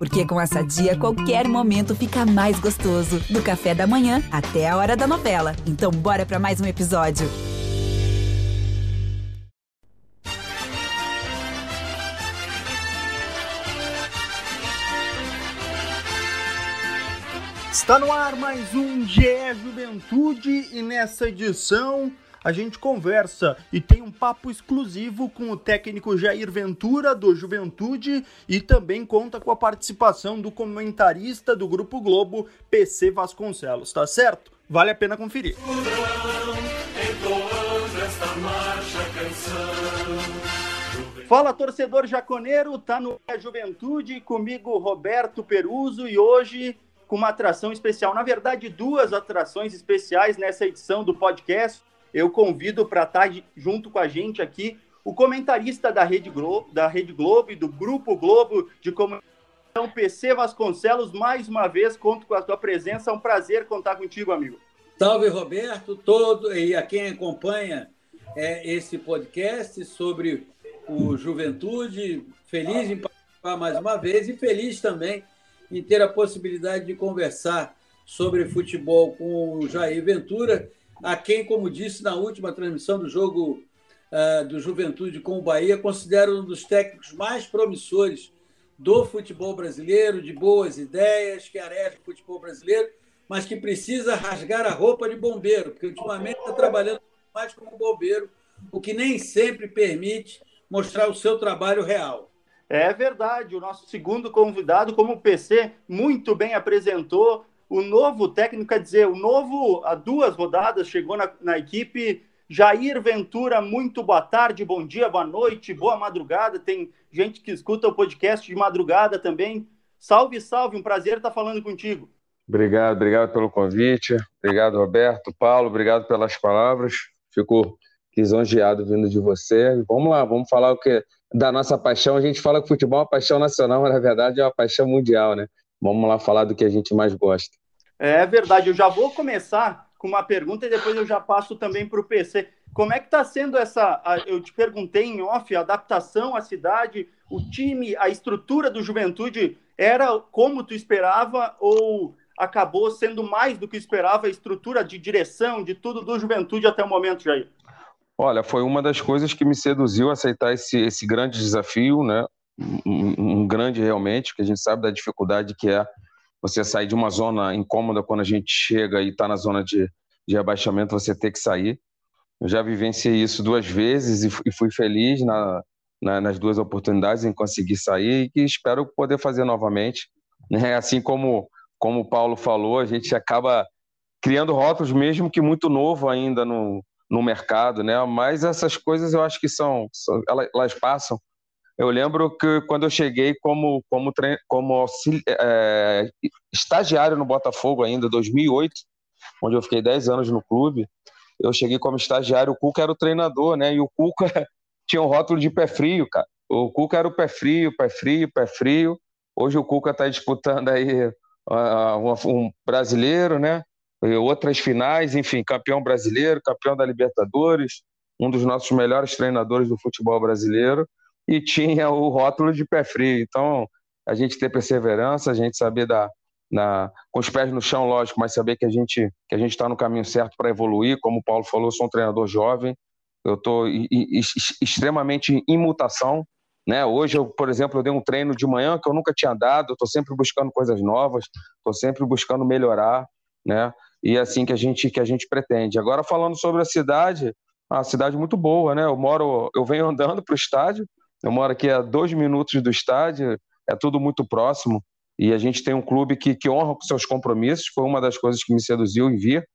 Porque com essa dia, qualquer momento fica mais gostoso. Do café da manhã até a hora da novela. Então, bora para mais um episódio. Está no ar mais um GE Juventude e nessa edição a gente conversa e tem um papo exclusivo com o técnico Jair Ventura do Juventude e também conta com a participação do comentarista do Grupo Globo, PC Vasconcelos, tá certo? Vale a pena conferir. Fala torcedor jaconeiro, tá no Juventude comigo Roberto Peruso e hoje com uma atração especial, na verdade duas atrações especiais nessa edição do podcast eu convido para estar tá junto com a gente aqui o comentarista da Rede Globo, da Rede Globo e do Grupo Globo de Comunicação, PC Vasconcelos. Mais uma vez, conto com a sua presença. É um prazer contar contigo, amigo. Salve, Roberto, todo e a quem acompanha é, esse podcast sobre o Juventude. Feliz em participar mais uma vez e feliz também em ter a possibilidade de conversar sobre futebol com o Jair Ventura a quem, como disse na última transmissão do jogo uh, do Juventude com o Bahia, considero um dos técnicos mais promissores do futebol brasileiro, de boas ideias, que arege o futebol brasileiro, mas que precisa rasgar a roupa de bombeiro, porque ultimamente está trabalhando mais como bombeiro, o que nem sempre permite mostrar o seu trabalho real. É verdade, o nosso segundo convidado, como o PC muito bem apresentou, o novo técnico, quer dizer, o novo, há duas rodadas, chegou na, na equipe. Jair Ventura, muito boa tarde, bom dia, boa noite, boa madrugada. Tem gente que escuta o podcast de madrugada também. Salve, salve, um prazer estar falando contigo. Obrigado, obrigado pelo convite. Obrigado, Roberto, Paulo, obrigado pelas palavras. Fico lisonjeado vindo de você. Vamos lá, vamos falar o que da nossa paixão. A gente fala que futebol é uma paixão nacional, mas na verdade é uma paixão mundial, né? Vamos lá falar do que a gente mais gosta. É verdade, eu já vou começar com uma pergunta e depois eu já passo também para o PC. Como é que está sendo essa? Eu te perguntei em off, a adaptação à cidade, o time, a estrutura do Juventude era como tu esperava ou acabou sendo mais do que esperava a estrutura de direção, de tudo do Juventude até o momento, Jair? Olha, foi uma das coisas que me seduziu a aceitar esse, esse grande desafio, né? um, um grande realmente, que a gente sabe da dificuldade que é você sair de uma zona incômoda quando a gente chega e está na zona de, de abaixamento, você ter que sair. Eu já vivenciei isso duas vezes e, fui feliz na, na, nas duas oportunidades em conseguir sair e espero poder fazer novamente. Né? Assim como, como o Paulo falou, a gente acaba criando rótulos, mesmo que muito novo ainda no, no mercado, né? mas essas coisas eu acho que são, elas passam eu lembro que quando eu cheguei como, como, como é, estagiário no Botafogo ainda, 2008, onde eu fiquei 10 anos no clube, eu cheguei como estagiário, o Cuca era o treinador, né? E o Cuca tinha um rótulo de pé frio, cara. O Cuca era o pé frio, pé frio, pé frio. Hoje o Cuca está disputando aí uh, um brasileiro, né? Outras finais, enfim, campeão brasileiro, campeão da Libertadores, um dos nossos melhores treinadores do futebol brasileiro e tinha o rótulo de pé frio. Então, a gente ter perseverança, a gente saber da, na, com os pés no chão, lógico, mas saber que a gente que a gente está no caminho certo para evoluir. Como o Paulo falou, sou um treinador jovem, eu estou extremamente em mutação. Né? Hoje, eu, por exemplo, eu dei um treino de manhã que eu nunca tinha dado, estou sempre buscando coisas novas, estou sempre buscando melhorar, né? E é assim que a gente que a gente pretende. Agora falando sobre a cidade, a cidade muito boa, né? Eu moro, eu venho andando para o estádio, eu moro aqui a dois minutos do estádio, é tudo muito próximo. E a gente tem um clube que, que honra com seus compromissos. Foi uma das coisas que me seduziu em vir,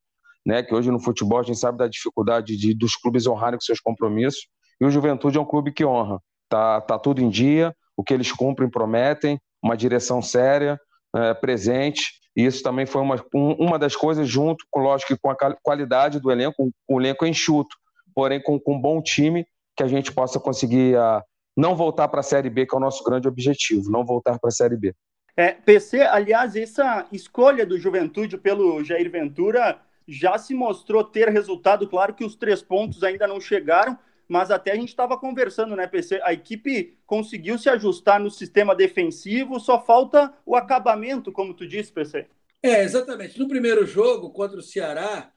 né? Que hoje no futebol a gente sabe da dificuldade de, dos clubes honrarem com seus compromissos. E o Juventude é um clube que honra. Tá, tá tudo em dia, o que eles cumprem prometem, uma direção séria, é, presente. E isso também foi uma, uma das coisas, junto, com, lógico, com a qualidade do elenco, o elenco é enxuto, porém com, com um bom time, que a gente possa conseguir a, não voltar para a Série B, que é o nosso grande objetivo, não voltar para a Série B. É, PC, aliás, essa escolha do Juventude pelo Jair Ventura já se mostrou ter resultado. Claro que os três pontos ainda não chegaram, mas até a gente estava conversando, né, PC? A equipe conseguiu se ajustar no sistema defensivo, só falta o acabamento, como tu disse, PC. É, exatamente. No primeiro jogo contra o Ceará,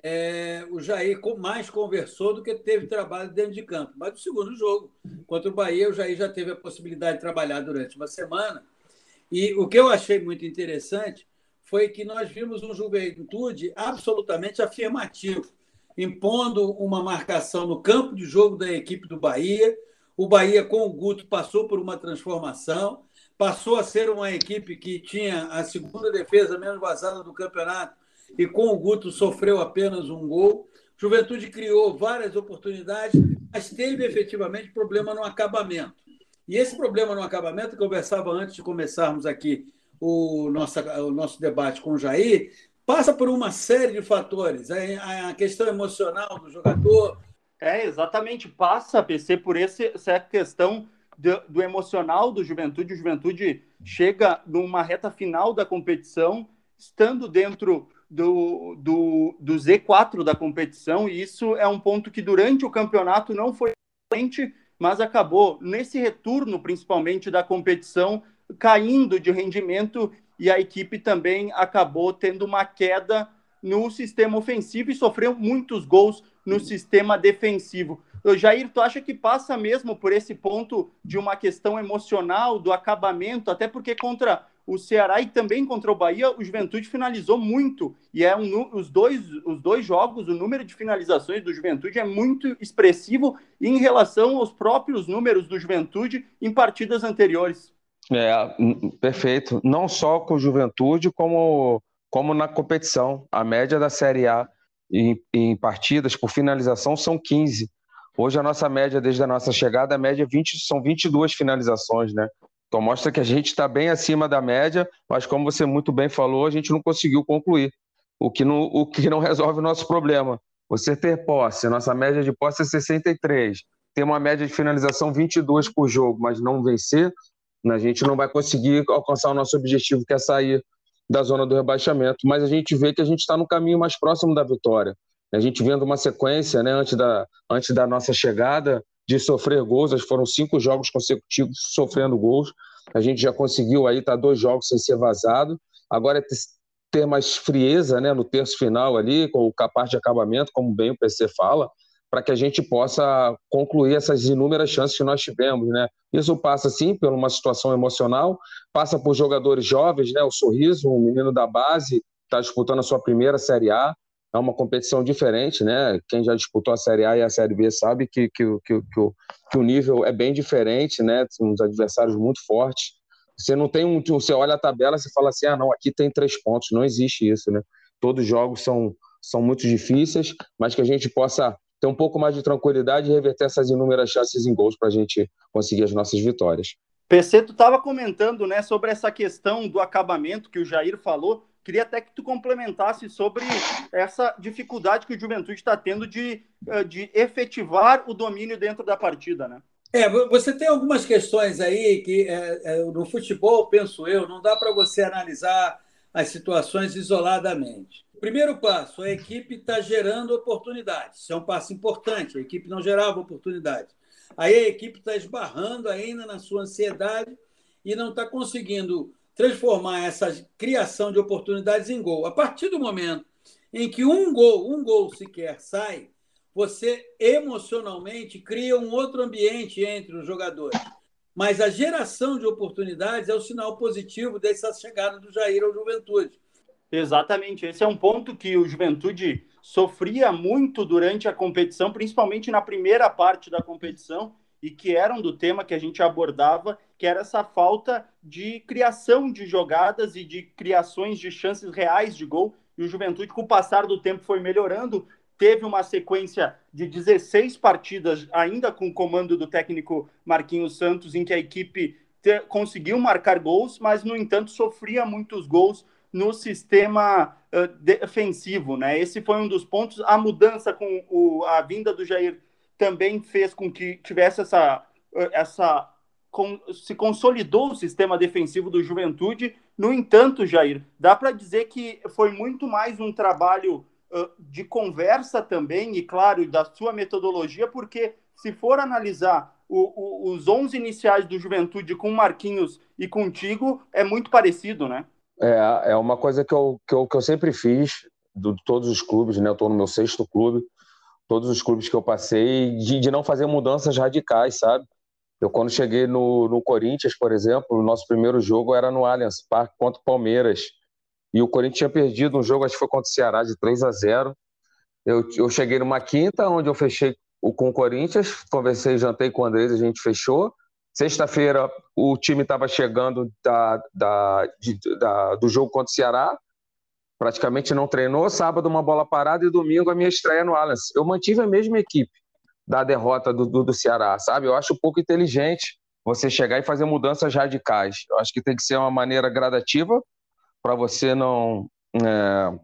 é, o Jair mais conversou do que teve trabalho dentro de campo. Mas no segundo jogo, contra o Bahia, o Jair já teve a possibilidade de trabalhar durante uma semana. E o que eu achei muito interessante foi que nós vimos um juventude absolutamente afirmativo, impondo uma marcação no campo de jogo da equipe do Bahia. O Bahia, com o Guto, passou por uma transformação, passou a ser uma equipe que tinha a segunda defesa menos vazada do campeonato e com o Guto sofreu apenas um gol. Juventude criou várias oportunidades, mas teve efetivamente problema no acabamento. E esse problema no acabamento, conversava antes de começarmos aqui o nosso, o nosso debate com o Jair, passa por uma série de fatores. A, questão emocional do jogador. É, exatamente. Passa, PC, por esse, essa questão do, do emocional do Juventude. O Juventude chega numa reta final da competição, estando dentro do, do, do Z4 da competição, e isso é um ponto que durante o campeonato não foi excelente, mas acabou nesse retorno, principalmente da competição, caindo de rendimento e a equipe também acabou tendo uma queda no sistema ofensivo e sofreu muitos gols no sistema defensivo. Jair, tu acha que passa mesmo por esse ponto de uma questão emocional, do acabamento, até porque contra o Ceará e também contra o Bahia, o Juventude finalizou muito. E é um, os, dois, os dois jogos, o número de finalizações do Juventude é muito expressivo em relação aos próprios números do Juventude em partidas anteriores. É, perfeito. Não só com o Juventude, como, como na competição. A média da Série A em, em partidas por finalização são 15. Hoje a nossa média, desde a nossa chegada, a média é 20, são 22 finalizações, né? Então mostra que a gente está bem acima da média, mas como você muito bem falou, a gente não conseguiu concluir. O que não, o que não resolve o nosso problema. Você ter posse, nossa média de posse é 63, ter uma média de finalização 22 por jogo, mas não vencer, a gente não vai conseguir alcançar o nosso objetivo, que é sair da zona do rebaixamento. Mas a gente vê que a gente está no caminho mais próximo da vitória. A gente vendo uma sequência, né, antes da, antes da nossa chegada, de sofrer gols. Foram cinco jogos consecutivos sofrendo gols. A gente já conseguiu aí estar tá dois jogos sem ser vazado. Agora é ter mais frieza né, no terço final ali, com o capaz de acabamento, como bem o PC fala, para que a gente possa concluir essas inúmeras chances que nós tivemos. Né? Isso passa, sim, por uma situação emocional, passa por jogadores jovens, né? o Sorriso, um menino da base, está disputando a sua primeira Série A, é uma competição diferente, né? Quem já disputou a Série A e a Série B sabe que, que, que, que, o, que o nível é bem diferente, né? São uns adversários muito fortes. Você não tem um. Você olha a tabela e fala assim: ah, não, aqui tem três pontos. Não existe isso, né? Todos os jogos são, são muito difíceis, mas que a gente possa ter um pouco mais de tranquilidade e reverter essas inúmeras chances em gols para a gente conseguir as nossas vitórias. PC, tu estava comentando né, sobre essa questão do acabamento que o Jair falou. Queria até que tu complementasse sobre essa dificuldade que o Juventude está tendo de, eh, de efetivar o domínio dentro da partida, né? É, você tem algumas questões aí que é, no futebol, penso eu, não dá para você analisar as situações isoladamente. Primeiro passo, a equipe está gerando oportunidades. Isso é um passo importante. A equipe não gerava oportunidades. Aí a equipe está esbarrando ainda na sua ansiedade e não está conseguindo transformar essa criação de oportunidades em gol. A partir do momento em que um gol, um gol sequer sai, você emocionalmente cria um outro ambiente entre os jogadores. Mas a geração de oportunidades é o sinal positivo dessa chegada do Jair ao Juventude. Exatamente, esse é um ponto que o Juventude sofria muito durante a competição, principalmente na primeira parte da competição, e que eram do tema que a gente abordava, que era essa falta de criação de jogadas e de criações de chances reais de gol. E o Juventude, com o passar do tempo, foi melhorando. Teve uma sequência de 16 partidas, ainda com o comando do técnico Marquinhos Santos, em que a equipe conseguiu marcar gols, mas, no entanto, sofria muitos gols no sistema uh, defensivo. Né? Esse foi um dos pontos. A mudança com o, a vinda do Jair também fez com que tivesse essa, essa com, se consolidou o sistema defensivo do Juventude. No entanto, Jair, dá para dizer que foi muito mais um trabalho uh, de conversa também, e claro, da sua metodologia, porque se for analisar o, o, os 11 iniciais do Juventude com Marquinhos e contigo, é muito parecido, né? É, é uma coisa que eu, que eu, que eu sempre fiz, de todos os clubes, né? Eu estou no meu sexto clube, todos os clubes que eu passei, de, de não fazer mudanças radicais, sabe? Eu, quando cheguei no, no Corinthians, por exemplo, o nosso primeiro jogo era no Allianz Parque contra o Palmeiras. E o Corinthians tinha perdido um jogo, acho que foi contra o Ceará, de 3 a 0 eu, eu cheguei numa quinta, onde eu fechei com o Corinthians, conversei, jantei com o Andrés, a gente fechou. Sexta-feira o time estava chegando da, da, de, da, do jogo contra o Ceará, praticamente não treinou. Sábado uma bola parada e domingo a minha estreia no Allianz. Eu mantive a mesma equipe da derrota do, do, do Ceará, sabe? Eu acho pouco inteligente você chegar e fazer mudanças radicais. Eu acho que tem que ser uma maneira gradativa para você não é,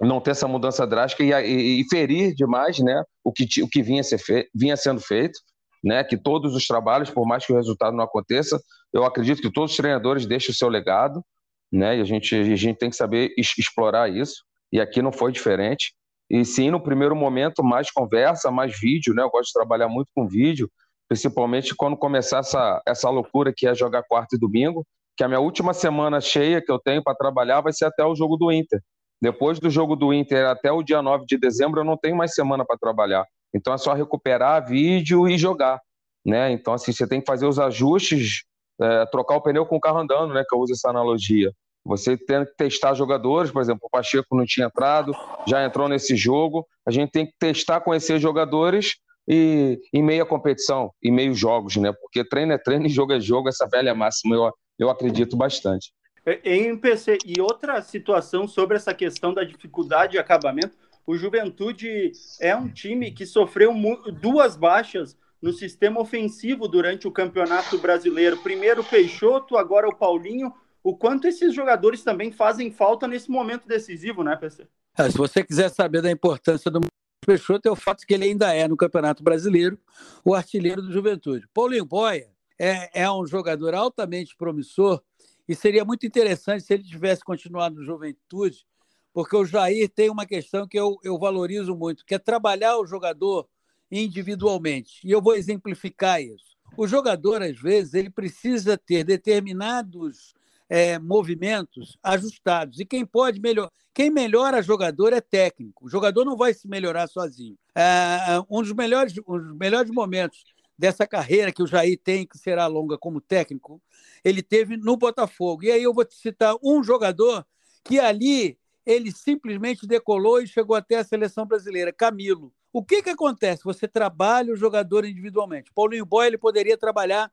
não ter essa mudança drástica e, e, e, ferir demais né, o, que, o que vinha, ser fe, vinha sendo feito, né, que todos os trabalhos, por mais que o resultado não aconteça, eu acredito que todos os treinadores deixam o seu legado, né, e a gente, a gente tem que saber explorar isso, e aqui não foi diferente. E sim, no primeiro momento, mais conversa, mais vídeo, né, eu gosto de trabalhar muito com vídeo, principalmente quando começar essa, essa loucura que é jogar quarta e domingo, que a minha última semana cheia que eu tenho para trabalhar vai ser até o jogo do Inter. Depois do jogo do Inter até o dia 9 de dezembro, eu não tenho mais semana para trabalhar. Então é só recuperar vídeo e jogar. Né? Então, assim, você tem que fazer os ajustes, é, trocar o pneu com o carro andando, né? Que eu uso essa analogia. Você tem que testar jogadores, por exemplo, o Pacheco não tinha entrado, já entrou nesse jogo. A gente tem que testar, conhecer jogadores e em meia competição, em meio jogos, né? Porque treino é treino e jogo é jogo, essa velha máxima eu, eu acredito bastante. É, em PC, e outra situação sobre essa questão da dificuldade de acabamento, o Juventude é um time que sofreu duas baixas no sistema ofensivo durante o Campeonato Brasileiro. Primeiro o Peixoto, agora o Paulinho. O quanto esses jogadores também fazem falta nesse momento decisivo, né, PC? É, se você quiser saber da importância do Peixoto, é o fato que ele ainda é, no Campeonato Brasileiro, o artilheiro do Juventude. Paulinho Boia é, é um jogador altamente promissor, e seria muito interessante se ele tivesse continuado no Juventude, porque o Jair tem uma questão que eu, eu valorizo muito, que é trabalhar o jogador individualmente. E eu vou exemplificar isso. O jogador, às vezes, ele precisa ter determinados é, movimentos ajustados. E quem pode melhorar, quem melhora jogador é técnico. O jogador não vai se melhorar sozinho. É, um, dos melhores, um dos melhores momentos dessa carreira que o Jair tem, que será longa como técnico, ele teve no Botafogo. E aí eu vou te citar um jogador que ali ele simplesmente decolou e chegou até a seleção brasileira, Camilo. O que, que acontece? Você trabalha o jogador individualmente. Paulinho Boy ele poderia trabalhar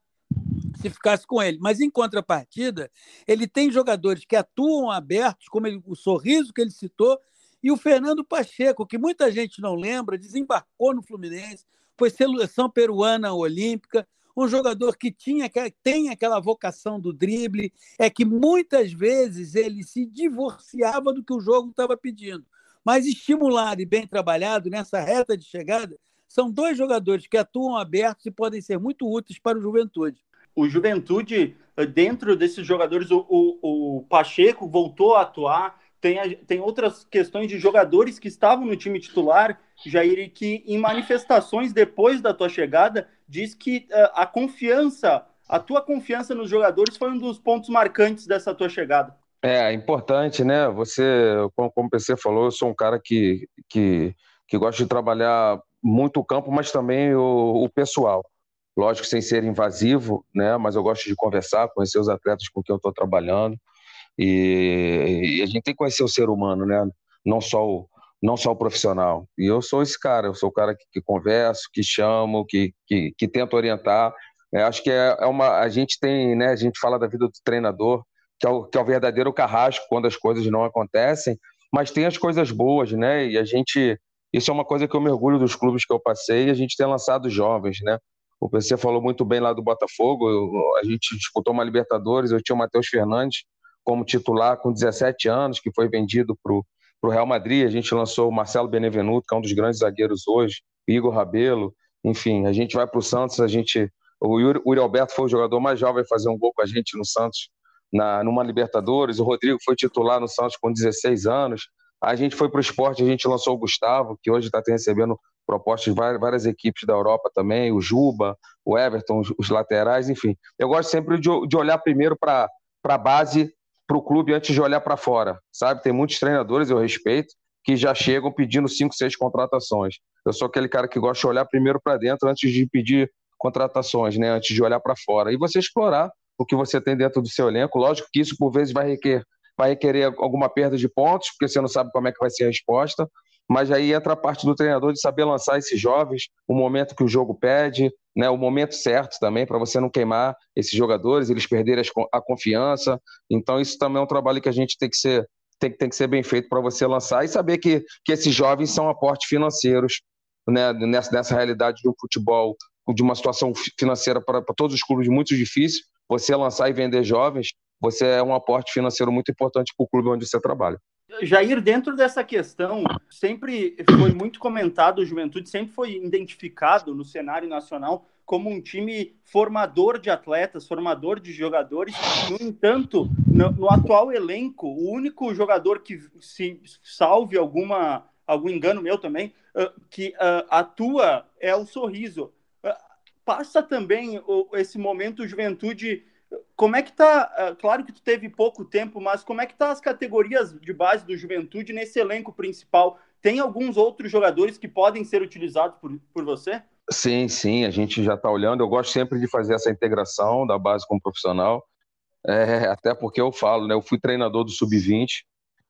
se ficasse com ele, mas em contrapartida, ele tem jogadores que atuam abertos, como ele, o sorriso que ele citou, e o Fernando Pacheco, que muita gente não lembra, desembarcou no Fluminense, foi seleção peruana olímpica, um jogador que tinha tem aquela vocação do drible, é que muitas vezes ele se divorciava do que o jogo estava pedindo. Mas estimulado e bem trabalhado nessa reta de chegada, são dois jogadores que atuam abertos e podem ser muito úteis para o Juventude. O Juventude, dentro desses jogadores, o, o, o Pacheco voltou a atuar, tem, tem outras questões de jogadores que estavam no time titular, Jair, que em manifestações depois da tua chegada, diz que uh, a confiança, a tua confiança nos jogadores foi um dos pontos marcantes dessa tua chegada. É, importante, né? Você, como, como o PC falou, eu sou um cara que, que, que gosta de trabalhar muito o campo, mas também o, o pessoal. Lógico, sem ser invasivo, né? Mas eu gosto de conversar, conhecer os atletas com quem eu estou trabalhando. E, e, a gente tem que conhecer o ser humano, né? Não só o, não só o profissional. E eu sou esse cara, eu sou o cara que, que converso, que chamo, que, que, que tento orientar. É, acho que é, é, uma. A gente tem, né? A gente fala da vida do treinador, que é, o, que é o verdadeiro carrasco quando as coisas não acontecem, mas tem as coisas boas, né? E a gente. Isso é uma coisa que eu mergulho dos clubes que eu passei, a gente tem lançado jovens, né? O PC falou muito bem lá do Botafogo, eu, a gente disputou uma Libertadores, eu tinha o Matheus Fernandes, como titular com 17 anos, que foi vendido para o Real Madrid. A gente lançou o Marcelo Benevenuto, que é um dos grandes zagueiros hoje, Igor Rabelo. Enfim, a gente vai para o Santos, a gente. O Yuri, Yuri Alberto foi o jogador mais jovem a fazer um gol com a gente no Santos, na, numa Libertadores. O Rodrigo foi titular no Santos com 16 anos. A gente foi para o esporte, a gente lançou o Gustavo, que hoje está recebendo propostas de várias, equipes da Europa também, o Juba, o Everton, os, os laterais, enfim. Eu gosto sempre de, de olhar primeiro para a base, para o clube, antes de olhar para fora, sabe? Tem muitos treinadores, eu respeito, que já chegam pedindo cinco, seis contratações. Eu sou aquele cara que gosta de olhar primeiro para dentro antes de pedir contratações, né? Antes de olhar para fora. E você explorar o que você tem dentro do seu elenco. Lógico que isso, por vezes, vai requerer, vai requerer alguma perda de pontos, porque você não sabe como é que vai ser a resposta. Mas aí entra a parte do treinador de saber lançar esses jovens, o momento que o jogo pede, né, o momento certo também, para você não queimar esses jogadores, eles perderem a confiança. Então, isso também é um trabalho que a gente tem que ser, tem, tem que ser bem feito para você lançar e saber que, que esses jovens são aportes financeiros né, nessa, nessa realidade do futebol, de uma situação financeira para, todos os clubes muito difícil. Você lançar e vender jovens, você é um aporte financeiro muito importante para o clube onde você trabalha. Jair, dentro dessa questão, sempre foi muito comentado, o Juventude sempre foi identificado no cenário nacional como um time formador de atletas, formador de jogadores. No entanto, no, no atual elenco, o único jogador que se salve alguma algum engano meu também, uh, que uh, atua é o Sorriso. Uh, passa também esse momento Juventude como é que tá? É, claro que tu teve pouco tempo, mas como é que tá as categorias de base do Juventude nesse elenco principal? Tem alguns outros jogadores que podem ser utilizados por, por você? Sim, sim, a gente já está olhando. Eu gosto sempre de fazer essa integração da base com o profissional, é, até porque eu falo, né? Eu fui treinador do sub-20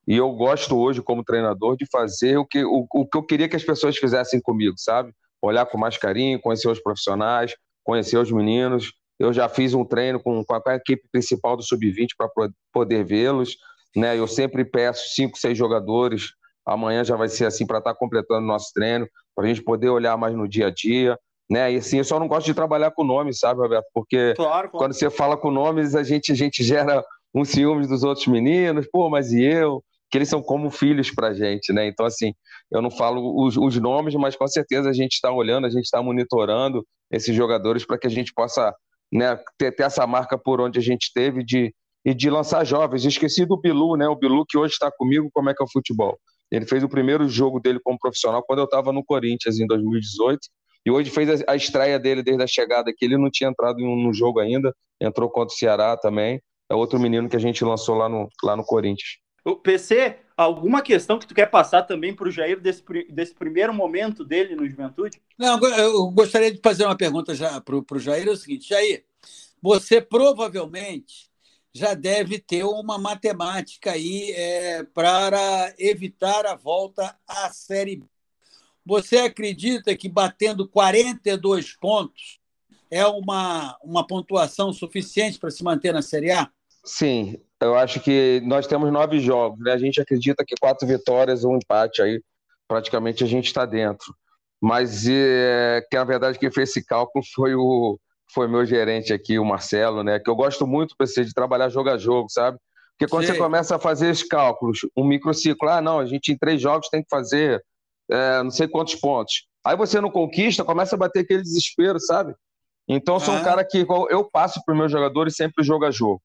e eu gosto hoje, como treinador, de fazer o que, o, o que eu queria que as pessoas fizessem comigo, sabe? Olhar com mais carinho, conhecer os profissionais, conhecer os meninos, eu já fiz um treino com, com a equipe principal do Sub-20 para poder vê-los. Né? Eu sempre peço cinco, seis jogadores. Amanhã já vai ser assim para estar tá completando o nosso treino, para a gente poder olhar mais no dia a dia. Né? E assim, eu só não gosto de trabalhar com nomes, sabe, Roberto? Porque claro, claro. quando você fala com nomes, a gente, a gente gera um ciúmes dos outros meninos, pô, mas e eu? Que eles são como filhos para a gente, né? Então, assim, eu não falo os, os nomes, mas com certeza a gente está olhando, a gente está monitorando esses jogadores para que a gente possa né, ter, ter, essa marca por onde a gente teve de, e de lançar jovens. Esqueci do Bilu, né? O Bilu que hoje está comigo, como é que é o futebol. Ele fez o primeiro jogo dele como profissional quando eu estava no Corinthians em 2018 e hoje fez a, a, estreia dele desde a chegada aqui. Ele não tinha entrado em um, no jogo ainda, entrou contra o Ceará também. É outro menino que a gente lançou lá no, lá no Corinthians. O PC, alguma questão que tu quer passar também para o Jair desse, desse primeiro momento dele no Juventude? Não, eu gostaria de fazer uma pergunta já para o Jair. É o seguinte, Jair, você provavelmente já deve ter uma matemática aí é, para evitar a volta à Série B. Você acredita que batendo 42 pontos é uma, uma pontuação suficiente para se manter na Série A? Sim, eu acho que nós temos nove jogos, né? A gente acredita que quatro vitórias, um empate aí, praticamente a gente está dentro. Mas é, que na verdade quem fez esse cálculo foi o foi meu gerente aqui, o Marcelo, né? Que eu gosto muito de trabalhar jogo a jogo, sabe? Porque quando Sim. você começa a fazer esses cálculos, um microciclo, ah, não, a gente em três jogos tem que fazer é, não sei quantos pontos. Aí você não conquista, começa a bater aquele desespero, sabe? Então eu sou um cara que eu passo para os meus jogadores sempre jogo a jogo.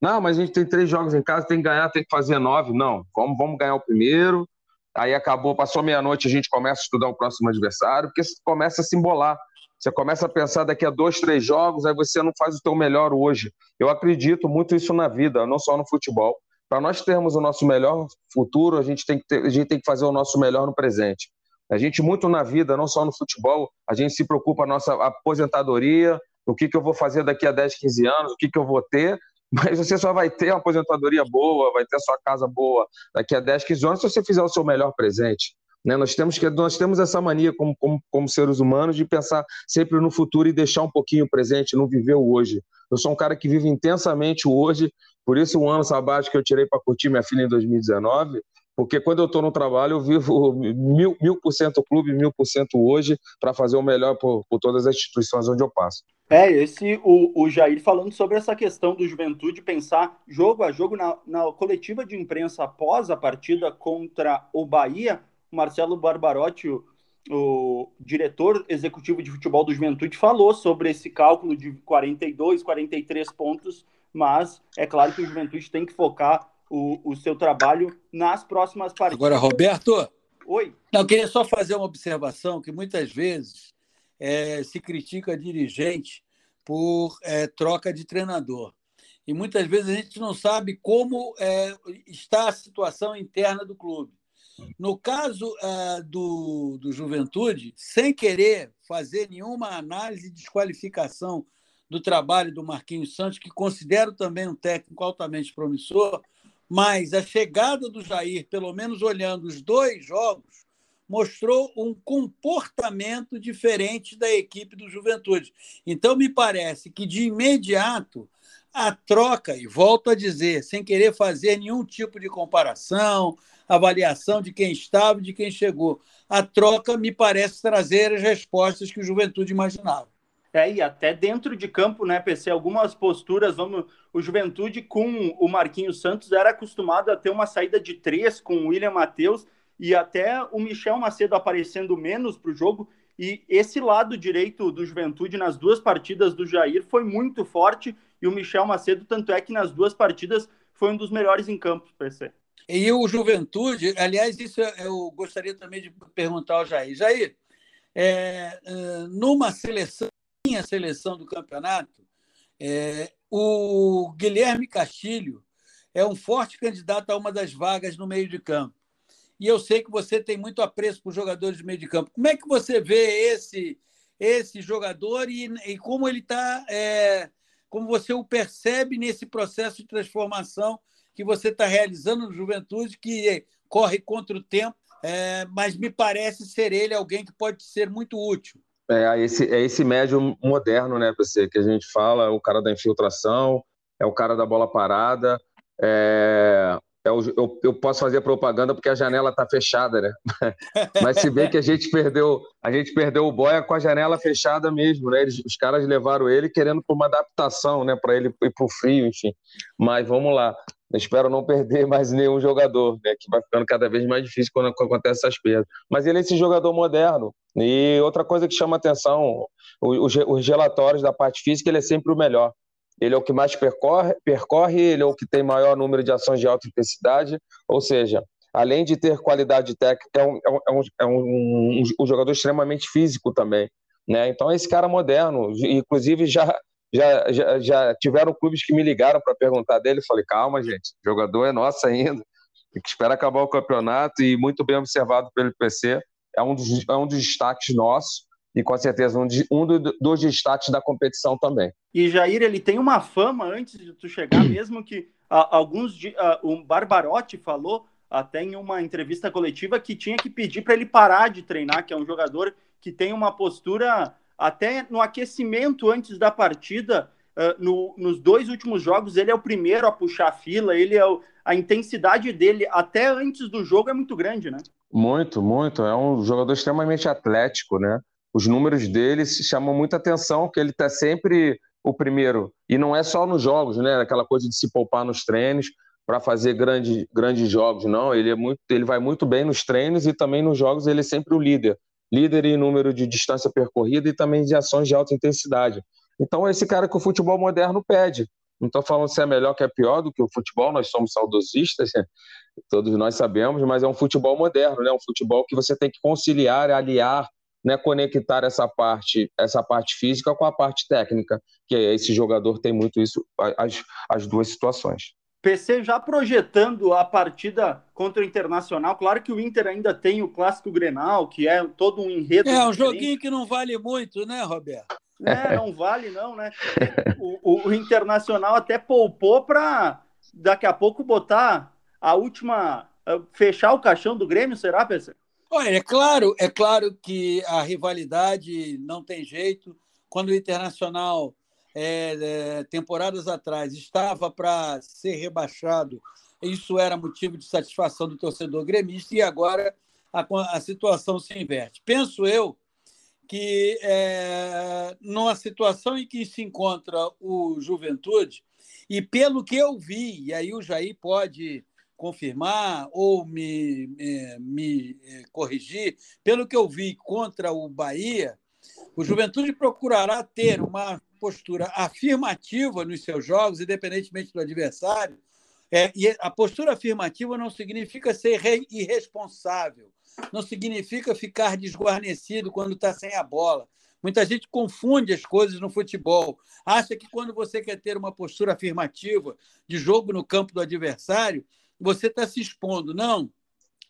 Não, mas a gente tem três jogos em casa, tem que ganhar, tem que fazer nove. Não, vamos, vamos ganhar o primeiro. Aí acabou, passou meia-noite, a gente começa a estudar o próximo adversário, porque começa a se embolar. Você começa a pensar daqui a dois, três jogos, aí você não faz o teu melhor hoje. Eu acredito muito isso na vida, não só no futebol. Para nós termos o nosso melhor futuro, a gente, tem que ter, a gente tem que fazer o nosso melhor no presente. A gente, muito na vida, não só no futebol, a gente se preocupa com a nossa aposentadoria, o que, que eu vou fazer daqui a 10, 15 anos, o que, que eu vou ter, mas você só vai ter uma aposentadoria boa, vai ter a sua casa boa daqui a 10, 15 anos se você fizer o seu melhor presente. Né? Nós, temos que, nós temos essa mania, como, como, como seres humanos, de pensar sempre no futuro e deixar um pouquinho o presente, não viver o hoje. Eu sou um cara que vive intensamente o hoje, por isso o ano sabático que eu tirei para curtir minha filha em 2019, porque quando eu estou no trabalho eu vivo mil, mil por cento clube, mil por cento hoje, para fazer o melhor por, por todas as instituições onde eu passo. É, esse o, o Jair falando sobre essa questão do juventude, pensar jogo a jogo na, na coletiva de imprensa após a partida contra o Bahia, Marcelo Barbarotti, o, o, diretor executivo de futebol do Juventude, falou sobre esse cálculo de 42, 43 pontos, mas é claro que o Juventude tem que focar o, o seu trabalho nas próximas partidas. Agora, Roberto, Oi. Não, eu queria só fazer uma observação que muitas vezes é, se critica dirigente por é, troca de treinador. E muitas vezes a gente não sabe como é, está a situação interna do clube. No caso é, do, do Juventude, sem querer fazer nenhuma análise de desqualificação do trabalho do Marquinhos Santos, que considero também um técnico altamente promissor, mas a chegada do Jair, pelo menos olhando os dois jogos, mostrou um comportamento diferente da equipe do Juventude. Então, me parece que, de imediato, a troca, e volto a dizer, sem querer fazer nenhum tipo de comparação, avaliação de quem estava e de quem chegou, a troca me parece trazer as respostas que o Juventude imaginava. É, e até dentro de campo, né, PC, algumas posturas, vamos, o Juventude com o Marquinhos Santos era acostumado a ter uma saída de três com o William Matheus e até o Michel Macedo aparecendo menos para o jogo, e esse lado direito do Juventude nas duas partidas do Jair foi muito forte, e o Michel Macedo, tanto é que nas duas partidas foi um dos melhores em campo, PC. E o Juventude, aliás, isso eu gostaria também de perguntar ao Jair. Jair, é, numa seleção minha seleção do campeonato, é, o Guilherme Castilho é um forte candidato a uma das vagas no meio de campo. E eu sei que você tem muito apreço por jogadores de meio de campo. Como é que você vê esse esse jogador e, e como ele está, é, como você o percebe nesse processo de transformação que você está realizando no Juventude, que corre contra o tempo, é, mas me parece ser ele alguém que pode ser muito útil. É esse, é esse médio moderno, né, PC, que a gente fala, o cara da infiltração, é o cara da bola parada, é, é o, eu, eu, posso fazer propaganda porque a janela está fechada, né? Mas se bem que a gente perdeu, a gente perdeu o Boia com a janela fechada mesmo, né? Eles, os caras levaram ele querendo por uma adaptação, né? Para ele ir para o frio, enfim. Mas vamos lá. Espero não perder mais nenhum jogador, né? Que vai ficando cada vez mais difícil quando acontece essas perdas. Mas ele é esse jogador moderno. E outra coisa que chama atenção, os, os relatórios da parte física, ele é sempre o melhor. Ele é o que mais percorre, percorre, ele é o que tem maior número de ações de alta intensidade, ou seja, além de ter qualidade técnica, é um, é um, é um, um, um jogador extremamente físico também. Né? Então, esse cara moderno, inclusive já já, já, já tiveram clubes que me ligaram para perguntar dele. Falei, calma, gente, o jogador é nosso ainda. Tem que esperar acabar o campeonato e muito bem observado pelo PC. É um dos, é um dos destaques nossos e com certeza um, de, um dos destaques da competição também. E Jair, ele tem uma fama antes de tu chegar, mesmo que alguns uh, o Barbarotti falou até em uma entrevista coletiva que tinha que pedir para ele parar de treinar, que é um jogador que tem uma postura até no aquecimento antes da partida, uh, no, nos dois últimos jogos, ele é o primeiro a puxar a fila, ele é o, a intensidade dele até antes do jogo é muito grande, né? Muito, muito. É um jogador extremamente atlético, né? Os números dele chamam muita atenção, que ele está sempre o primeiro. E não é só nos jogos, né? Aquela coisa de se poupar nos treinos para fazer grande, grandes jogos, não. Ele é muito, ele vai muito bem nos treinos e também nos jogos ele é sempre o líder líder em número de distância percorrida e também de ações de alta intensidade. Então, esse cara que o futebol moderno pede. Não estou falando se é melhor que é pior do que o futebol, nós somos saudosistas, né? todos nós sabemos, mas é um futebol moderno, né? um futebol que você tem que conciliar, aliar, né? conectar essa parte, essa parte física com a parte técnica, que esse jogador tem muito isso, as, as duas situações. PC já projetando a partida contra o Internacional. Claro que o Inter ainda tem o clássico Grenal, que é todo um enredo. É, um joguinho que não vale muito, né, Roberto? É, não vale, não, né? O, o, o Internacional até poupou para daqui a pouco botar a última. fechar o caixão do Grêmio, será, PC? Olha, é claro, é claro que a rivalidade não tem jeito. Quando o Internacional é, é, temporadas atrás estava para ser rebaixado, isso era motivo de satisfação do torcedor gremista e agora a, a situação se inverte. Penso eu que é, numa situação em que se encontra o Juventude, e pelo que eu vi, e aí o Jair pode confirmar ou me, me, me é, corrigir, pelo que eu vi contra o Bahia, o Juventude procurará ter uma postura afirmativa nos seus jogos, independentemente do adversário, É, e a postura afirmativa não significa ser irresponsável, não significa ficar desguarnecido quando está sem a bola. Muita gente confunde as coisas no futebol. Acha que quando você quer ter uma postura afirmativa de jogo no campo do adversário, você está se expondo. Não.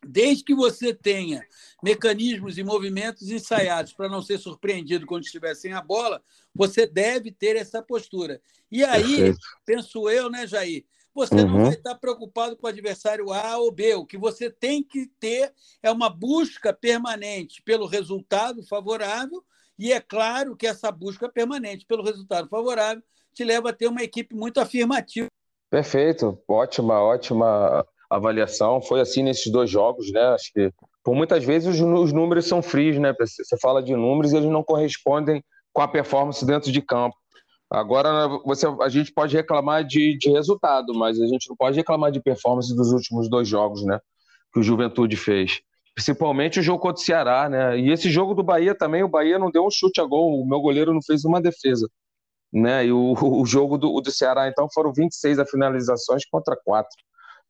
Desde que você tenha mecanismos e movimentos ensaiados para não ser surpreendido quando estiver sem a bola, você deve ter essa postura. E aí, Perfeito. penso eu, né, Jair? Você uhum. não vai estar preocupado com o adversário A ou B. O que você tem que ter é uma busca permanente pelo resultado favorável, e é claro que essa busca permanente pelo resultado favorável te leva a ter uma equipe muito afirmativa. Perfeito, ótima, ótima avaliação. Foi assim nesses dois jogos, né? Acho que por muitas vezes os, números são frios, né? Você fala de números e eles não correspondem com a performance dentro de campo. Agora você, a gente pode reclamar de, de resultado, mas a gente não pode reclamar de performance dos últimos dois jogos, né? Que o Juventude fez. Principalmente o jogo contra o Ceará, né? E esse jogo do Bahia também, o Bahia não deu um chute a gol, o meu goleiro não fez uma defesa. Né? E o, o jogo do, do Ceará, então, foram 26 a finalizações contra 4.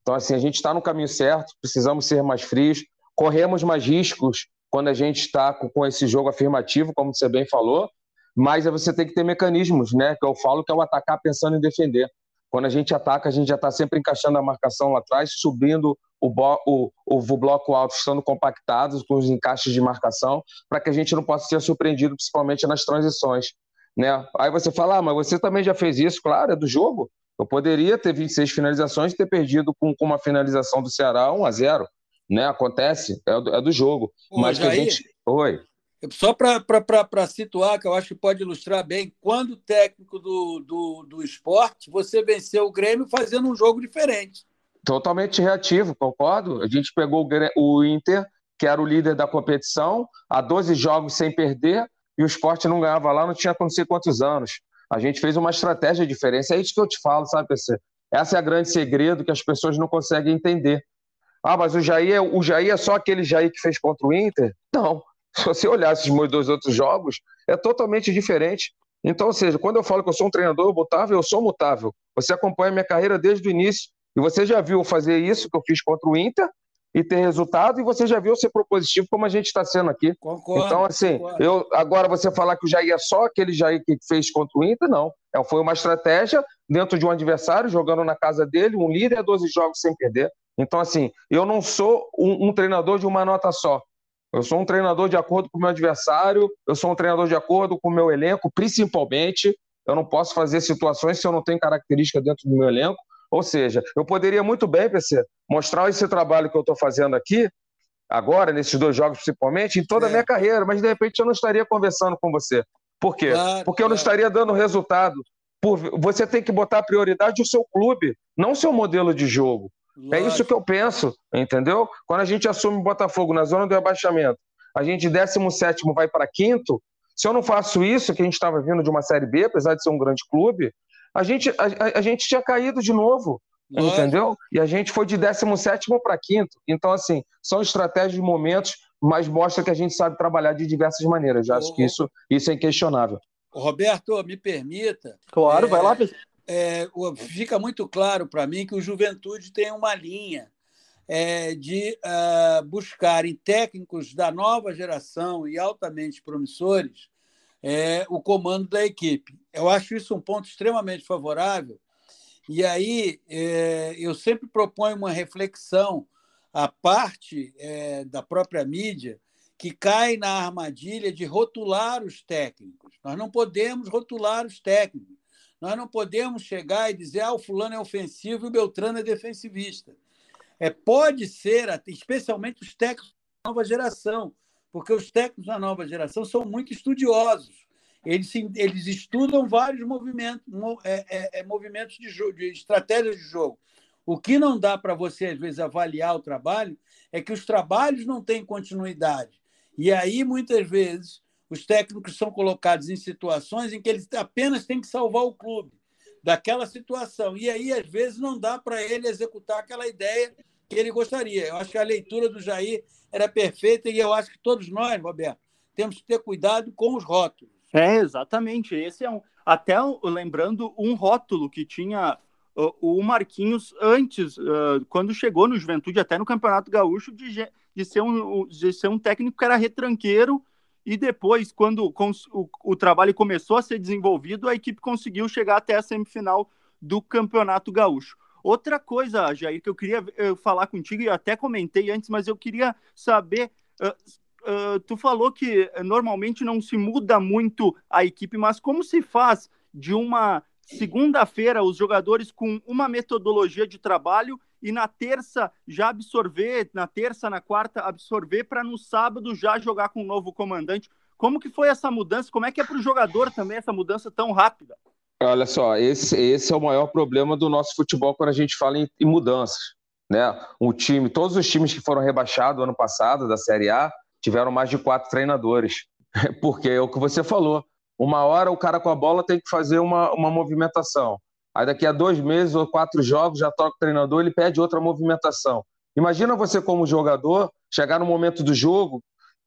Então, assim, a gente está no caminho certo, precisamos ser mais frios, corremos mais riscos quando a gente está com, esse jogo afirmativo, como você bem falou, mas você tem que ter mecanismos, né? Que eu falo que é o atacar pensando em defender. Quando a gente ataca, a gente já está sempre encaixando a marcação lá atrás, subindo o, o, o, bloco alto, estando compactados com os encaixes de marcação, para que a gente não possa ser surpreendido, principalmente nas transições. Né? Aí você fala, ah, mas você também já fez isso, claro, é do jogo. Eu poderia ter 26 finalizações e ter perdido com, com uma finalização do Ceará 1 a 0 né? Acontece, é do, é do jogo. Ô, mas Jair, que a gente. Oi. Só para situar, que eu acho que pode ilustrar bem, quando o técnico do, do, do esporte, você venceu o Grêmio fazendo um jogo diferente. Totalmente reativo, concordo. A gente pegou o Inter, que era o líder da competição, há 12 jogos sem perder, e o esporte não ganhava lá, não tinha não sei quantos anos. A gente fez uma estratégia diferente. É isso que eu te falo, sabe, PC? Esse é o grande segredo que as pessoas não conseguem entender. Ah, mas o Jair, é, o Jair é só aquele Jair que fez contra o Inter? Não. Se você olhar esses meus dois outros jogos, é totalmente diferente. Então, ou seja, quando eu falo que eu sou um treinador mutável, eu sou mutável. Você acompanha minha carreira desde o início. E você já viu fazer isso que eu fiz contra o Inter e ter resultado, e você já viu ser propositivo como a gente está sendo aqui. Concordo, então, assim, concordo. eu agora você falar que o Jair é só aquele Jair que fez contra o Inter, não. É, foi uma estratégia dentro de um adversário, jogando na casa dele, um líder, 12 jogos sem perder. Então, assim, eu não sou um, um treinador de uma nota só. Eu sou um treinador de acordo com o meu adversário, eu sou um treinador de acordo com o meu elenco, principalmente. Eu não posso fazer situações se eu não tenho característica dentro do meu elenco. Ou seja, eu poderia muito bem, PC, mostrar esse trabalho que eu estou fazendo aqui, agora, nesses dois jogos principalmente, em toda a minha carreira, mas de repente eu não estaria conversando com você. Por quê? Claro, Porque eu não estaria dando resultado. Por... Você tem que botar a prioridade o seu clube, não o seu modelo de jogo. Lógico. É isso que eu penso, entendeu? Quando a gente assume Botafogo na zona do abaixamento, a gente 17 vai para quinto. Se eu não faço isso, que a gente estava vindo de uma Série B, apesar de ser um grande clube, a gente, a, a gente tinha caído de novo. Nossa. Entendeu? E a gente foi de 17 para quinto. Então, assim, são estratégias de momentos, mas mostra que a gente sabe trabalhar de diversas maneiras. Já acho que isso, isso é inquestionável. Roberto, me permita. Claro, é, vai lá. É, fica muito claro para mim que o Juventude tem uma linha é, de uh, buscar em técnicos da nova geração e altamente promissores é, o comando da equipe. Eu acho isso um ponto extremamente favorável. E aí é, eu sempre proponho uma reflexão à parte é, da própria mídia que cai na armadilha de rotular os técnicos. Nós não podemos rotular os técnicos. Nós não podemos chegar e dizer ah, o fulano é ofensivo e o Beltrano é defensivista. É, pode ser, especialmente os técnicos da nova geração, porque os técnicos da nova geração são muito estudiosos. Eles, eles estudam vários movimentos, é, é, é, movimentos de, jogo, de estratégias de jogo. O que não dá para você, às vezes, avaliar o trabalho é que os trabalhos não têm continuidade. E aí, muitas vezes, os técnicos são colocados em situações em que eles apenas têm que salvar o clube daquela situação. E aí, às vezes, não dá para ele executar aquela ideia que ele gostaria. Eu acho que a leitura do Jair era perfeita e eu acho que todos nós, Roberto, temos que ter cuidado com os rótulos. É, exatamente. Esse é um. Até lembrando um rótulo que tinha o Marquinhos, antes, quando chegou no Juventude, até no Campeonato Gaúcho, de, de, ser, um, de ser um técnico que era retranqueiro, e depois, quando o, o trabalho começou a ser desenvolvido, a equipe conseguiu chegar até a semifinal do Campeonato Gaúcho. Outra coisa, Jair, que eu queria falar contigo, e até comentei antes, mas eu queria saber. Uh, tu falou que normalmente não se muda muito a equipe, mas como se faz de uma segunda-feira os jogadores com uma metodologia de trabalho e na terça já absorver, na terça, na quarta absorver para no sábado já jogar com um novo comandante. Como que foi essa mudança? Como é que é para o jogador também essa mudança tão rápida? Olha só, esse, esse é o maior problema do nosso futebol quando a gente fala em, em mudanças. Né? Um time, todos os times que foram rebaixados ano passado da Série A tiveram mais de quatro treinadores. Porque é o que você falou. Uma hora o cara com a bola tem que fazer uma, uma movimentação. Aí daqui a dois meses ou quatro jogos já toca o treinador, ele pede outra movimentação. Imagina você como jogador chegar no momento do jogo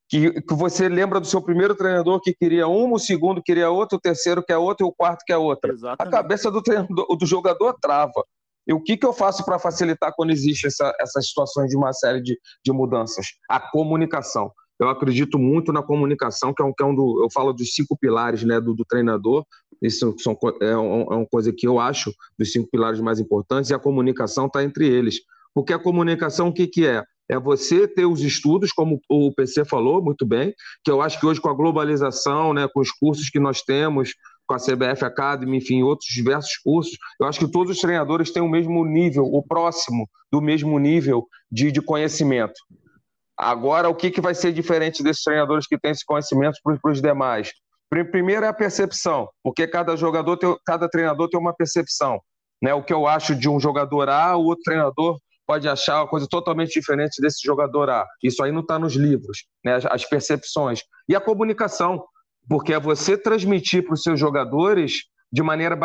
que, que você lembra do seu primeiro treinador que queria um, o segundo queria outro, o terceiro quer outro e o quarto quer outra. Exatamente. A cabeça do, treinador, do jogador trava. E o que, que eu faço para facilitar quando existe essa, essas situações de uma série de, de mudanças? A comunicação. Eu acredito muito na comunicação, que é um, que é um do, eu falo dos cinco pilares né, do, do treinador. Isso são, é, um, é uma coisa que eu acho dos cinco pilares mais importantes, e a comunicação está entre eles. Porque a comunicação, o que, que é? É você ter os estudos, como o PC falou muito bem, que eu acho que hoje com a globalização, né, com os cursos que nós temos, com a CBF Academy, enfim, outros diversos cursos, eu acho que todos os treinadores têm o mesmo nível, o próximo do mesmo nível de, de conhecimento. Agora, o que, que vai ser diferente desses treinadores que têm esse conhecimento para os demais? Primeiro é a percepção, porque cada jogador, tem, cada treinador tem uma percepção. Né? O que eu acho de um jogador A, o outro treinador pode achar uma coisa totalmente diferente desse jogador A. Isso aí não está nos livros, né? As, as, percepções. E a comunicação, porque é você transmitir para os seus jogadores de maneira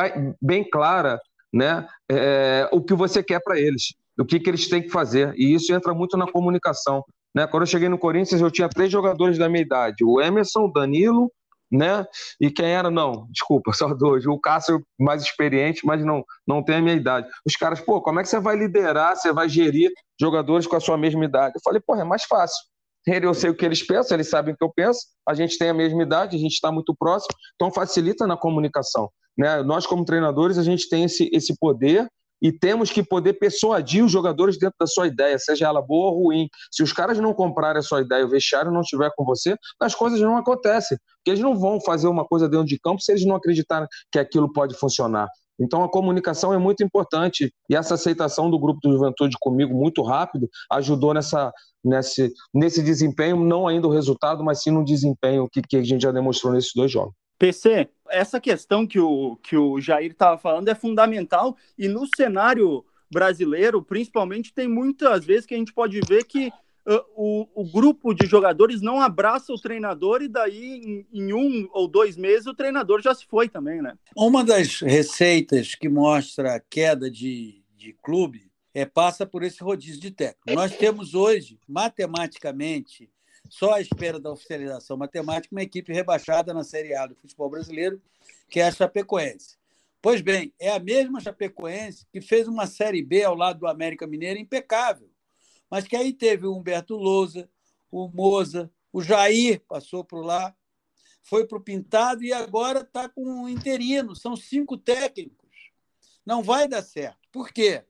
bem clara né? É, o que você quer para eles, o que, que eles têm que fazer. E isso entra muito na comunicação. Né? Quando eu cheguei no Corinthians, eu tinha três jogadores da minha idade: o Emerson, o Danilo né? E quem era, não, desculpa, só dois. O Cássio mais experiente, mas não, não tem a minha idade. Os caras, pô, como é que você vai liderar, você vai gerir jogadores com a sua mesma idade? Eu falei, pô, é mais fácil. Eu sei o que eles pensam, eles sabem o que eu penso, a gente tem a mesma idade, a gente está muito próximo, então facilita na comunicação. Né? Nós, como treinadores, a gente tem esse, esse poder e temos que poder persuadir os jogadores dentro da sua ideia, seja ela boa ou ruim. Se os caras não comprarem a sua ideia, o vestiário não estiver com você, as coisas não acontecem. Porque eles não vão fazer uma coisa dentro de campo se eles não acreditarem que aquilo pode funcionar. Então a comunicação é muito importante e essa aceitação do grupo do Juventude comigo muito rápido ajudou nessa, nesse, nesse desempenho, não ainda o resultado, mas sim no desempenho que, que a gente já demonstrou nesses dois jogos. PC, essa questão que o, que o Jair estava falando é fundamental e no cenário brasileiro, principalmente, tem muitas vezes que a gente pode ver que uh, o, o, grupo de jogadores não abraça o treinador e daí em, em, um ou dois meses o treinador já se foi também, né? Uma das receitas que mostra a queda de, de clube é passa por esse rodízio de técnico. Nós temos hoje, matematicamente, só à espera da oficialização matemática, uma equipe rebaixada na Série A do futebol brasileiro, que é a Chapecoense. Pois bem, é a mesma Chapecoense que fez uma Série B ao lado do América Mineiro impecável, mas que aí teve o Humberto Lousa, o Moza, o Jair passou por lá, foi para o Pintado e agora está com um interino. São cinco técnicos. Não vai dar certo. Por quê?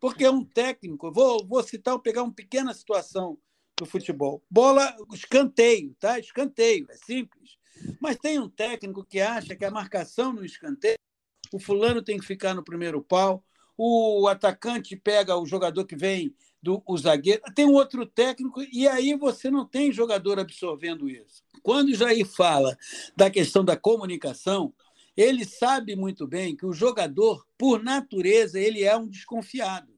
Porque é um técnico. Vou, vou citar, vou pegar uma pequena situação do futebol. Bola, escanteio, tá? Escanteio, é simples. Mas tem um técnico que acha que a marcação no escanteio, o fulano tem que ficar no primeiro pau, o atacante pega o jogador que vem do o zagueiro, tem um outro técnico e aí você não tem jogador absorvendo isso. Quando o Jair fala da questão da comunicação, ele sabe muito bem que o jogador, por natureza, ele é um desconfiado.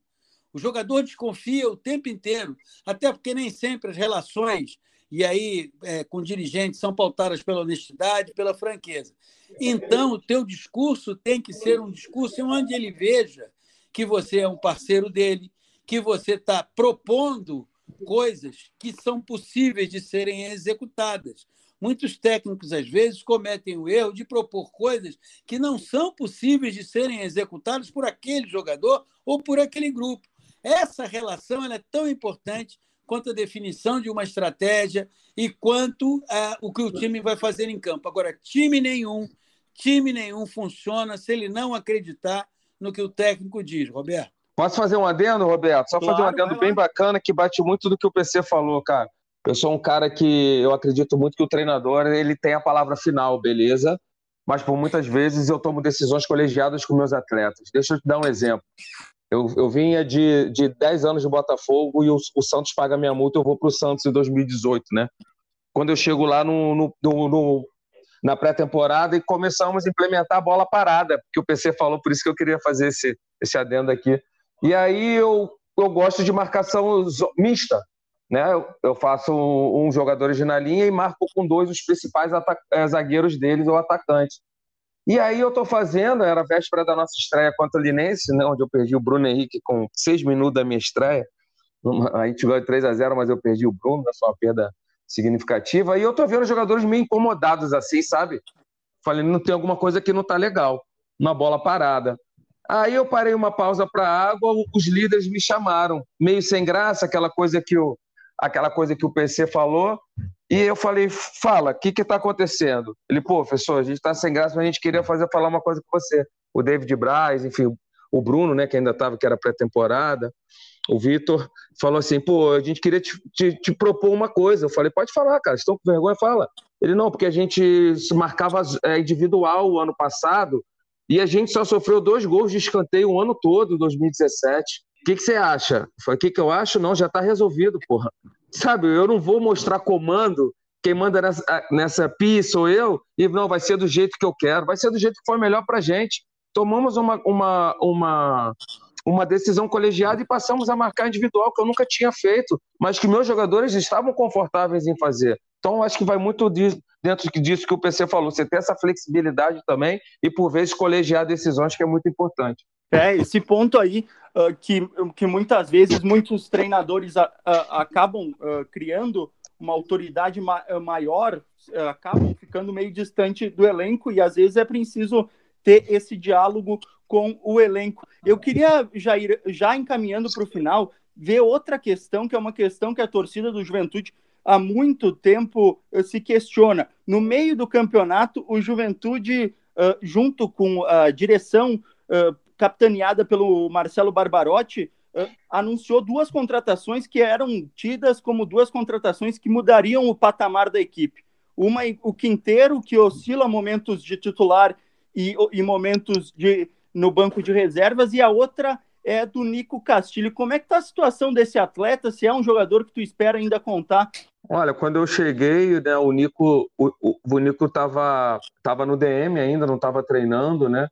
O jogador desconfia o tempo inteiro, até porque nem sempre as relações e aí é, com dirigentes são pautadas pela honestidade, pela franqueza. Então, o teu discurso tem que ser um discurso onde ele veja que você é um parceiro dele, que você está propondo coisas que são possíveis de serem executadas. Muitos técnicos, às vezes, cometem o erro de propor coisas que não são possíveis de serem executadas por aquele jogador ou por aquele grupo. Essa relação é tão importante quanto a definição de uma estratégia e quanto uh, o que o time vai fazer em campo. Agora, time nenhum, time nenhum funciona se ele não acreditar no que o técnico diz, Roberto. Posso fazer um adendo, Roberto? Só claro, fazer um adendo bem bacana que bate muito do que o PC falou, cara. Eu sou um cara que eu acredito muito que o treinador ele tem a palavra final, beleza? Mas por muitas vezes eu tomo decisões colegiadas com meus atletas. Deixa eu te dar um exemplo. Eu, eu vinha de, de 10 anos de Botafogo e o, o Santos paga minha multa, eu vou para o Santos em 2018, né? Quando eu chego lá no, no, no, no na pré-temporada e começamos a implementar a bola parada, porque o PC falou, por isso que eu queria fazer esse, esse adendo aqui. E aí eu, eu gosto de marcação mista, né? Eu faço um, um jogadores na linha e marco com dois os principais eh, zagueiros deles ou atacantes. E aí eu tô fazendo, era a véspera da nossa estreia contra o Linense, né, onde eu perdi o Bruno Henrique com seis minutos da minha estreia. A gente ganhou 3 a 0 mas eu perdi o Bruno, né, foi uma perda significativa. E eu tô vendo os jogadores meio incomodados assim, sabe? Falei, não tem alguma coisa que não tá legal. Uma bola parada. Aí eu parei uma pausa para água, os líderes me chamaram, meio sem graça, aquela coisa que o, aquela coisa que o PC falou. E eu falei, fala, o que está acontecendo? Ele, pô, professor, a gente está sem graça, mas a gente queria fazer falar uma coisa com você. O David Braz, enfim, o Bruno, né, que ainda estava, que era pré-temporada, o Vitor falou assim, pô, a gente queria te, te, te, propor uma coisa. Eu falei, pode falar, cara, estão com vergonha, fala. Ele, não, porque a gente marcava é, individual o ano passado e a gente só sofreu dois gols de escanteio o ano todo, em 2017. O que, que você acha? O que, que eu acho? Não, já está resolvido, porra. Sabe, eu não vou mostrar comando. Quem manda nessa, nessa pi sou eu, e não, vai ser do jeito que eu quero, vai ser do jeito que for melhor pra gente. Tomamos uma, uma, uma, uma decisão colegiada e passamos a marcar individual, que eu nunca tinha feito, mas que meus jogadores estavam confortáveis em fazer. Então, acho que vai muito dentro disso que o PC falou. Você tem essa flexibilidade também e, por vezes, colegiar decisões, que é muito importante. É, esse ponto aí uh, que, que muitas vezes muitos treinadores uh, acabam uh, criando uma autoridade ma maior, acabam ficando meio distante do elenco e às vezes é preciso ter esse diálogo com o elenco. Eu queria já ir já encaminhando para o final ver outra questão que é uma questão que a torcida do Juventude há muito tempo se questiona. No meio do campeonato, o Juventude, junto com a direção capitaneada pelo Marcelo Barbarotti, uh, anunciou duas contratações que eram tidas como duas contratações que mudariam o patamar da equipe. Uma, o Quinteiro, que oscila momentos de titular e, e momentos de, no banco de reservas, e a outra é do Nico Castilho. Como é que está a situação desse atleta? Se é um jogador que tu espera ainda contar? Olha, quando eu cheguei, né, o Nico o, o, o Nico estava tava no DM ainda, não estava treinando, né?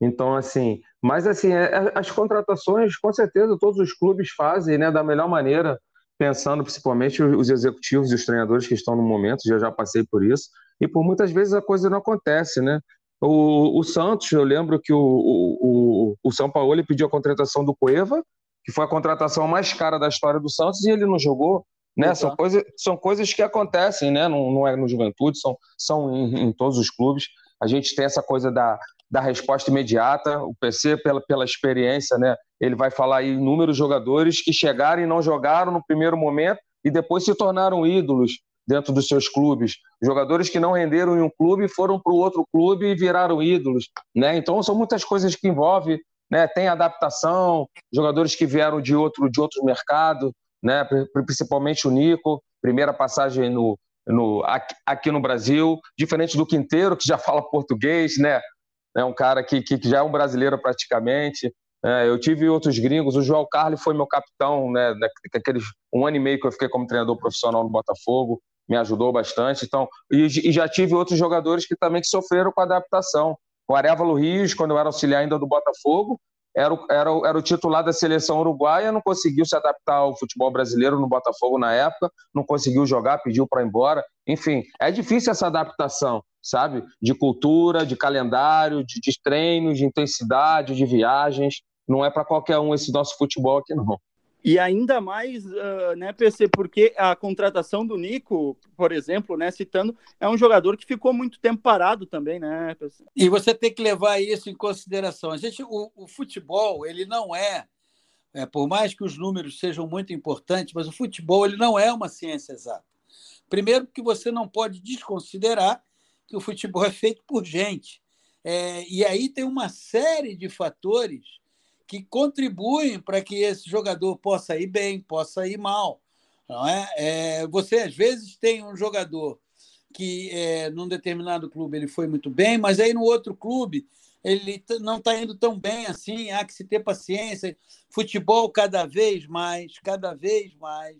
Então, assim, mas assim, é, é, as contratações, com certeza, todos os clubes fazem, né, da melhor maneira, pensando principalmente os executivos e os treinadores que estão no momento, já já passei por isso, e por muitas vezes a coisa não acontece, né? O, o Santos, eu lembro que o, o, o São Paulo pediu a contratação do Cueva, que foi a contratação mais cara da história do Santos, e ele não jogou. Né? São, coisa, são coisas que acontecem, né? não, não é no Juventude, são, são em, em todos os clubes. A gente tem essa coisa da, da resposta imediata. O PC, pela, pela experiência, né, ele vai falar aí inúmeros jogadores que chegaram e não jogaram no primeiro momento e depois se tornaram ídolos dentro dos seus clubes. Jogadores que não renderam em um clube foram para o outro clube e viraram ídolos. Né? Então, são muitas coisas que envolvem. Né? Tem adaptação, jogadores que vieram de outro, de outro mercado, né? principalmente o Nico, primeira passagem no, no, aqui, aqui no Brasil, diferente do Quinteiro, que já fala português, né? É um cara que, que, já é um brasileiro praticamente. É, eu tive outros gringos, o João Carlos foi meu capitão, né, daqueles um ano e meio que eu fiquei como treinador profissional no Botafogo, me ajudou bastante. Então, e, e já tive outros jogadores que também que sofreram com a adaptação. O Arevalo Rios, quando eu era auxiliar ainda do Botafogo, era o, era, o, era o titular da seleção uruguaia, não conseguiu se adaptar ao futebol brasileiro no Botafogo na época, não conseguiu jogar, pediu para ir embora. Enfim, é difícil essa adaptação sabe? De cultura, de calendário, de, de treinos, de intensidade, de viagens. Não é para qualquer um esse nosso futebol aqui, não. E ainda mais, uh, né, PC, porque a contratação do Nico, por exemplo, né, citando, é um jogador que ficou muito tempo parado também, né, PC? E você tem que levar isso em consideração. A gente, o, o futebol, ele não é, é, por mais que os números sejam muito importantes, mas o futebol ele não é uma ciência exata. Primeiro, que você não pode desconsiderar que o futebol é feito por gente. É, e aí tem uma série de fatores que contribuem para que esse jogador possa ir bem, possa ir mal. Não é? é você, às vezes, tem um jogador que, é, num determinado clube, ele foi muito bem, mas aí no outro clube ele não está indo tão bem assim, há que se ter paciência. Futebol, cada vez mais, cada vez mais,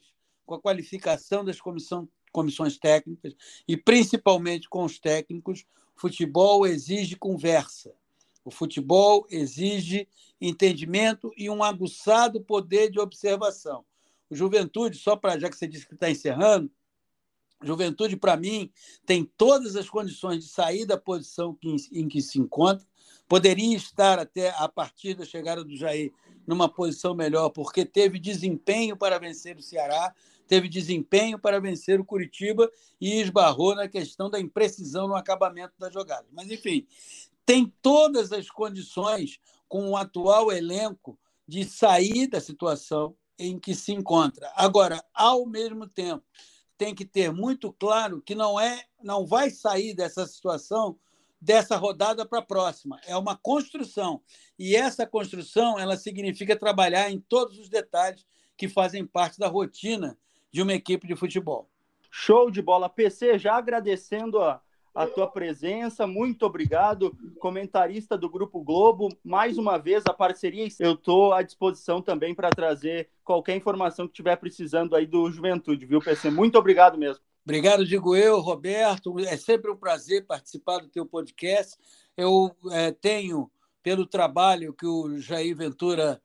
com a qualificação das comissão, comissões técnicas e principalmente com os técnicos, futebol exige conversa. O futebol exige entendimento e um aguçado poder de observação. O Juventude, só para já que você disse que está encerrando, Juventude, para mim, tem todas as condições de sair da posição em que se encontra. Poderia estar até a partir da chegada do Jair numa posição melhor, porque teve desempenho para vencer o Ceará, teve desempenho para vencer o Curitiba e esbarrou na questão da imprecisão no acabamento das jogadas. Mas, enfim, tem todas as condições, com o atual elenco, de sair da situação em que se encontra. Agora, ao mesmo tempo, tem que ter muito claro que não é, não vai sair dessa situação dessa rodada para a próxima. É uma construção. E essa construção, ela significa trabalhar em todos os detalhes que fazem parte da rotina de uma equipe de futebol. Show de bola, PC, já agradecendo a a tua presença. Muito obrigado, comentarista do Grupo Globo. Mais uma vez, a parceria. Eu estou à disposição também para trazer qualquer informação que tiver precisando aí do Juventude, viu, PC? Muito obrigado mesmo. Obrigado, digo eu, Roberto. É sempre um prazer participar do teu podcast. Eu é, tenho, pelo trabalho que o Jair Ventura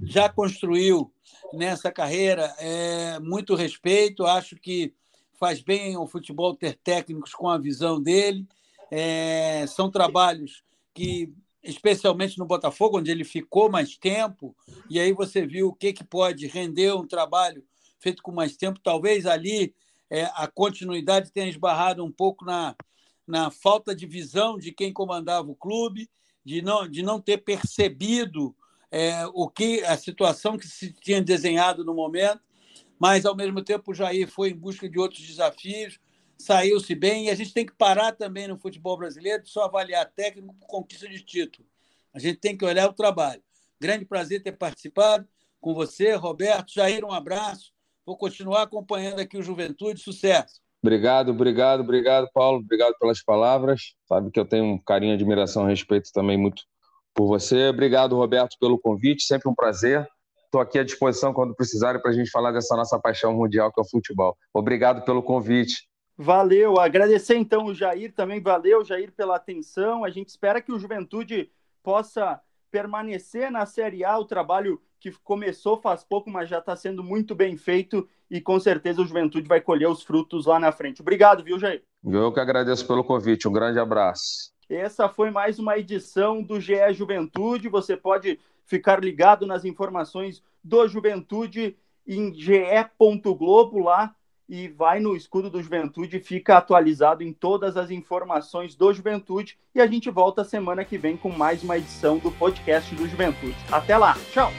já construiu nessa carreira, é, muito respeito. Acho que faz bem ao futebol ter técnicos com a visão dele. É, são trabalhos que, especialmente no Botafogo, onde ele ficou mais tempo, e aí você viu o que, que pode render um trabalho feito com mais tempo. Talvez ali é, a continuidade tenha esbarrado um pouco na, na falta de visão de quem comandava o clube, de não, de não ter percebido é, o que a situação que se tinha desenhado no momento mas ao mesmo tempo o Jair foi em busca de outros desafios, saiu-se bem, e a gente tem que parar também no futebol brasileiro de só avaliar técnico por conquista de título. A gente tem que olhar o trabalho. Grande prazer ter participado com você, Roberto. Jair, um abraço. Vou continuar acompanhando aqui o Juventude. Sucesso. Obrigado, obrigado, obrigado, Paulo. Obrigado pelas palavras. Sabe que eu tenho um carinho, admiração, respeito também muito por você. Obrigado, Roberto, pelo convite. Sempre um prazer. Estou aqui à disposição quando precisarem para a gente falar dessa nossa paixão mundial que é o futebol. Obrigado pelo convite. Valeu, agradecer então o Jair também, valeu Jair pela atenção. A gente espera que o Juventude possa permanecer na Série A, o trabalho que começou faz pouco, mas já está sendo muito bem feito e com certeza o Juventude vai colher os frutos lá na frente. Obrigado, viu, Jair? Eu que agradeço pelo convite, um grande abraço. Essa foi mais uma edição do GE Juventude. Você pode ficar ligado nas informações do Juventude em ge.globo lá e vai no escudo do Juventude, fica atualizado em todas as informações do Juventude e a gente volta semana que vem com mais uma edição do podcast do Juventude. Até lá, tchau!